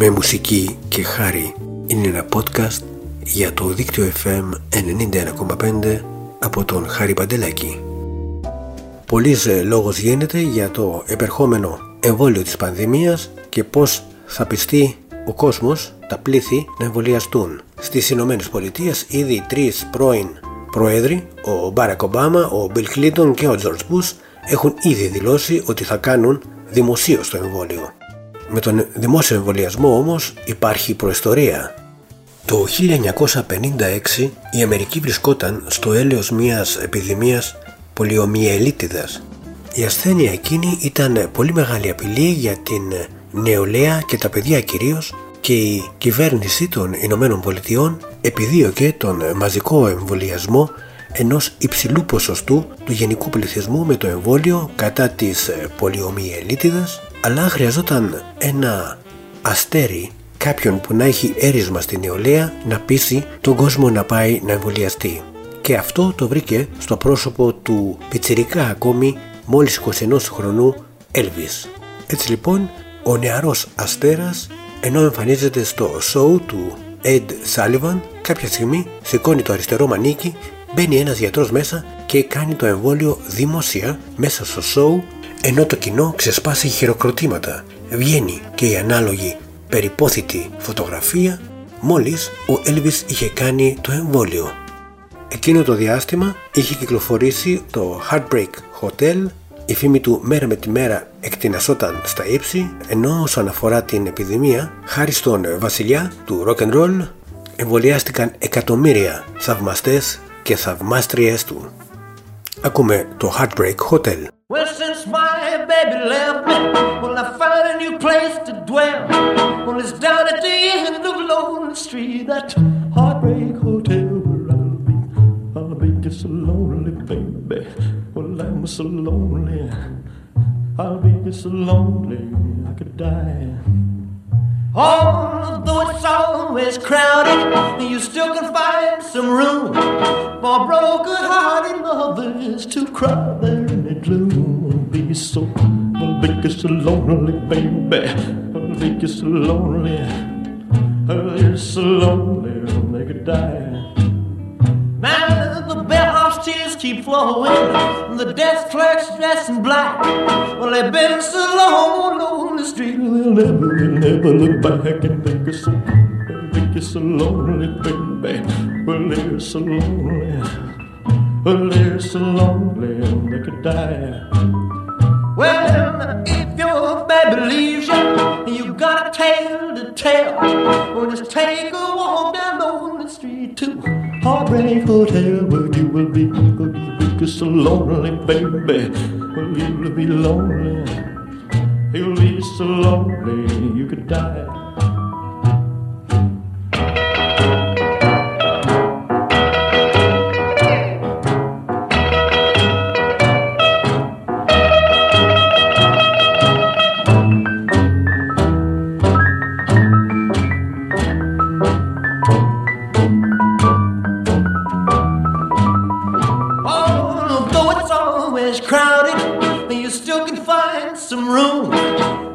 με μουσική και χάρη είναι ένα podcast για το δίκτυο FM 91,5 από τον Χάρη Παντελάκη. Πολλής ε, λόγος γίνεται για το επερχόμενο εμβόλιο της πανδημίας και πώς θα πιστεί ο κόσμος, τα πλήθη, να εμβολιαστούν. Στις Ηνωμένες Πολιτείες ήδη τρεις πρώην πρόεδροι, ο Μπάρακ Ομπάμα, ο Μπιλ Κλίντον και ο Τζορτζ Μπούς έχουν ήδη δηλώσει ότι θα κάνουν δημοσίως το εμβόλιο. Με τον δημόσιο εμβολιασμό όμως υπάρχει προϊστορία. Το 1956 η Αμερική βρισκόταν στο έλεος μιας επιδημίας πολιομιελίτιδας. Η ασθένεια εκείνη ήταν πολύ μεγάλη απειλή για την νεολαία και τα παιδιά κυρίως και η κυβέρνηση των Ηνωμένων Πολιτειών επιδίωκε τον μαζικό εμβολιασμό ενός υψηλού ποσοστού του γενικού πληθυσμού με το εμβόλιο κατά της πολιομιελίτιδας αλλά χρειαζόταν ένα αστέρι κάποιον που να έχει έρισμα στην νεολαία να πείσει τον κόσμο να πάει να εμβολιαστεί. Και αυτό το βρήκε στο πρόσωπο του πιτσιρικά ακόμη μόλις 21 χρονού Elvis. Έτσι λοιπόν ο νεαρός αστέρας ενώ εμφανίζεται στο show του Ed Sullivan κάποια στιγμή σηκώνει το αριστερό μανίκι μπαίνει ένας γιατρός μέσα και κάνει το εμβόλιο δημοσία μέσα στο show ενώ το κοινό ξεσπάσει χειροκροτήματα. Βγαίνει και η ανάλογη περιπόθητη φωτογραφία μόλις ο Elvis είχε κάνει το εμβόλιο. Εκείνο το διάστημα είχε κυκλοφορήσει το Heartbreak Hotel η φήμη του μέρα με τη μέρα εκτινασόταν στα ύψη ενώ όσον αφορά την επιδημία χάρη στον βασιλιά του rock and roll εμβολιάστηκαν εκατομμύρια θαυμαστές και θαυμάστριες του. Ακούμε το Heartbreak Hotel. Well, since my baby left me, well, I found a new place to dwell. Well, it's down at the end of Lonely Street, that Heartbreak Hotel where I'll be. I'll be just so lonely, baby. Well, I'm so lonely. I'll be just so lonely, I could die. Although it's always crowded, you still can find some room for broken-hearted lovers to cry there gloom. Be so, I'll be so lonely, baby. I'll be so lonely. I'll be so lonely, I'll make could die. Now the bellhop's tears keep flowing, and the desk clerk's dressed in black. Well, they've been so long on the street, they'll never, never look back and think it's so, think it's so lonely, baby. Well, they're so lonely, well, they're so lonely, they could die. Well, if your baby leaves you, you got a tale to tell. Well, just take a walk down on the street too. Heartbreak Hotel where you will be, will be so lonely, baby. Well, you'll be lonely. You'll be so lonely you could die.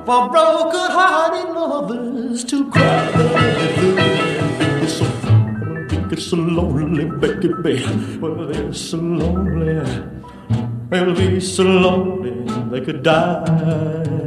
For broken-hearted lovers to cry. It's so, it's so lonely, baby. Well, they're so lonely. They'll be so lonely they could die.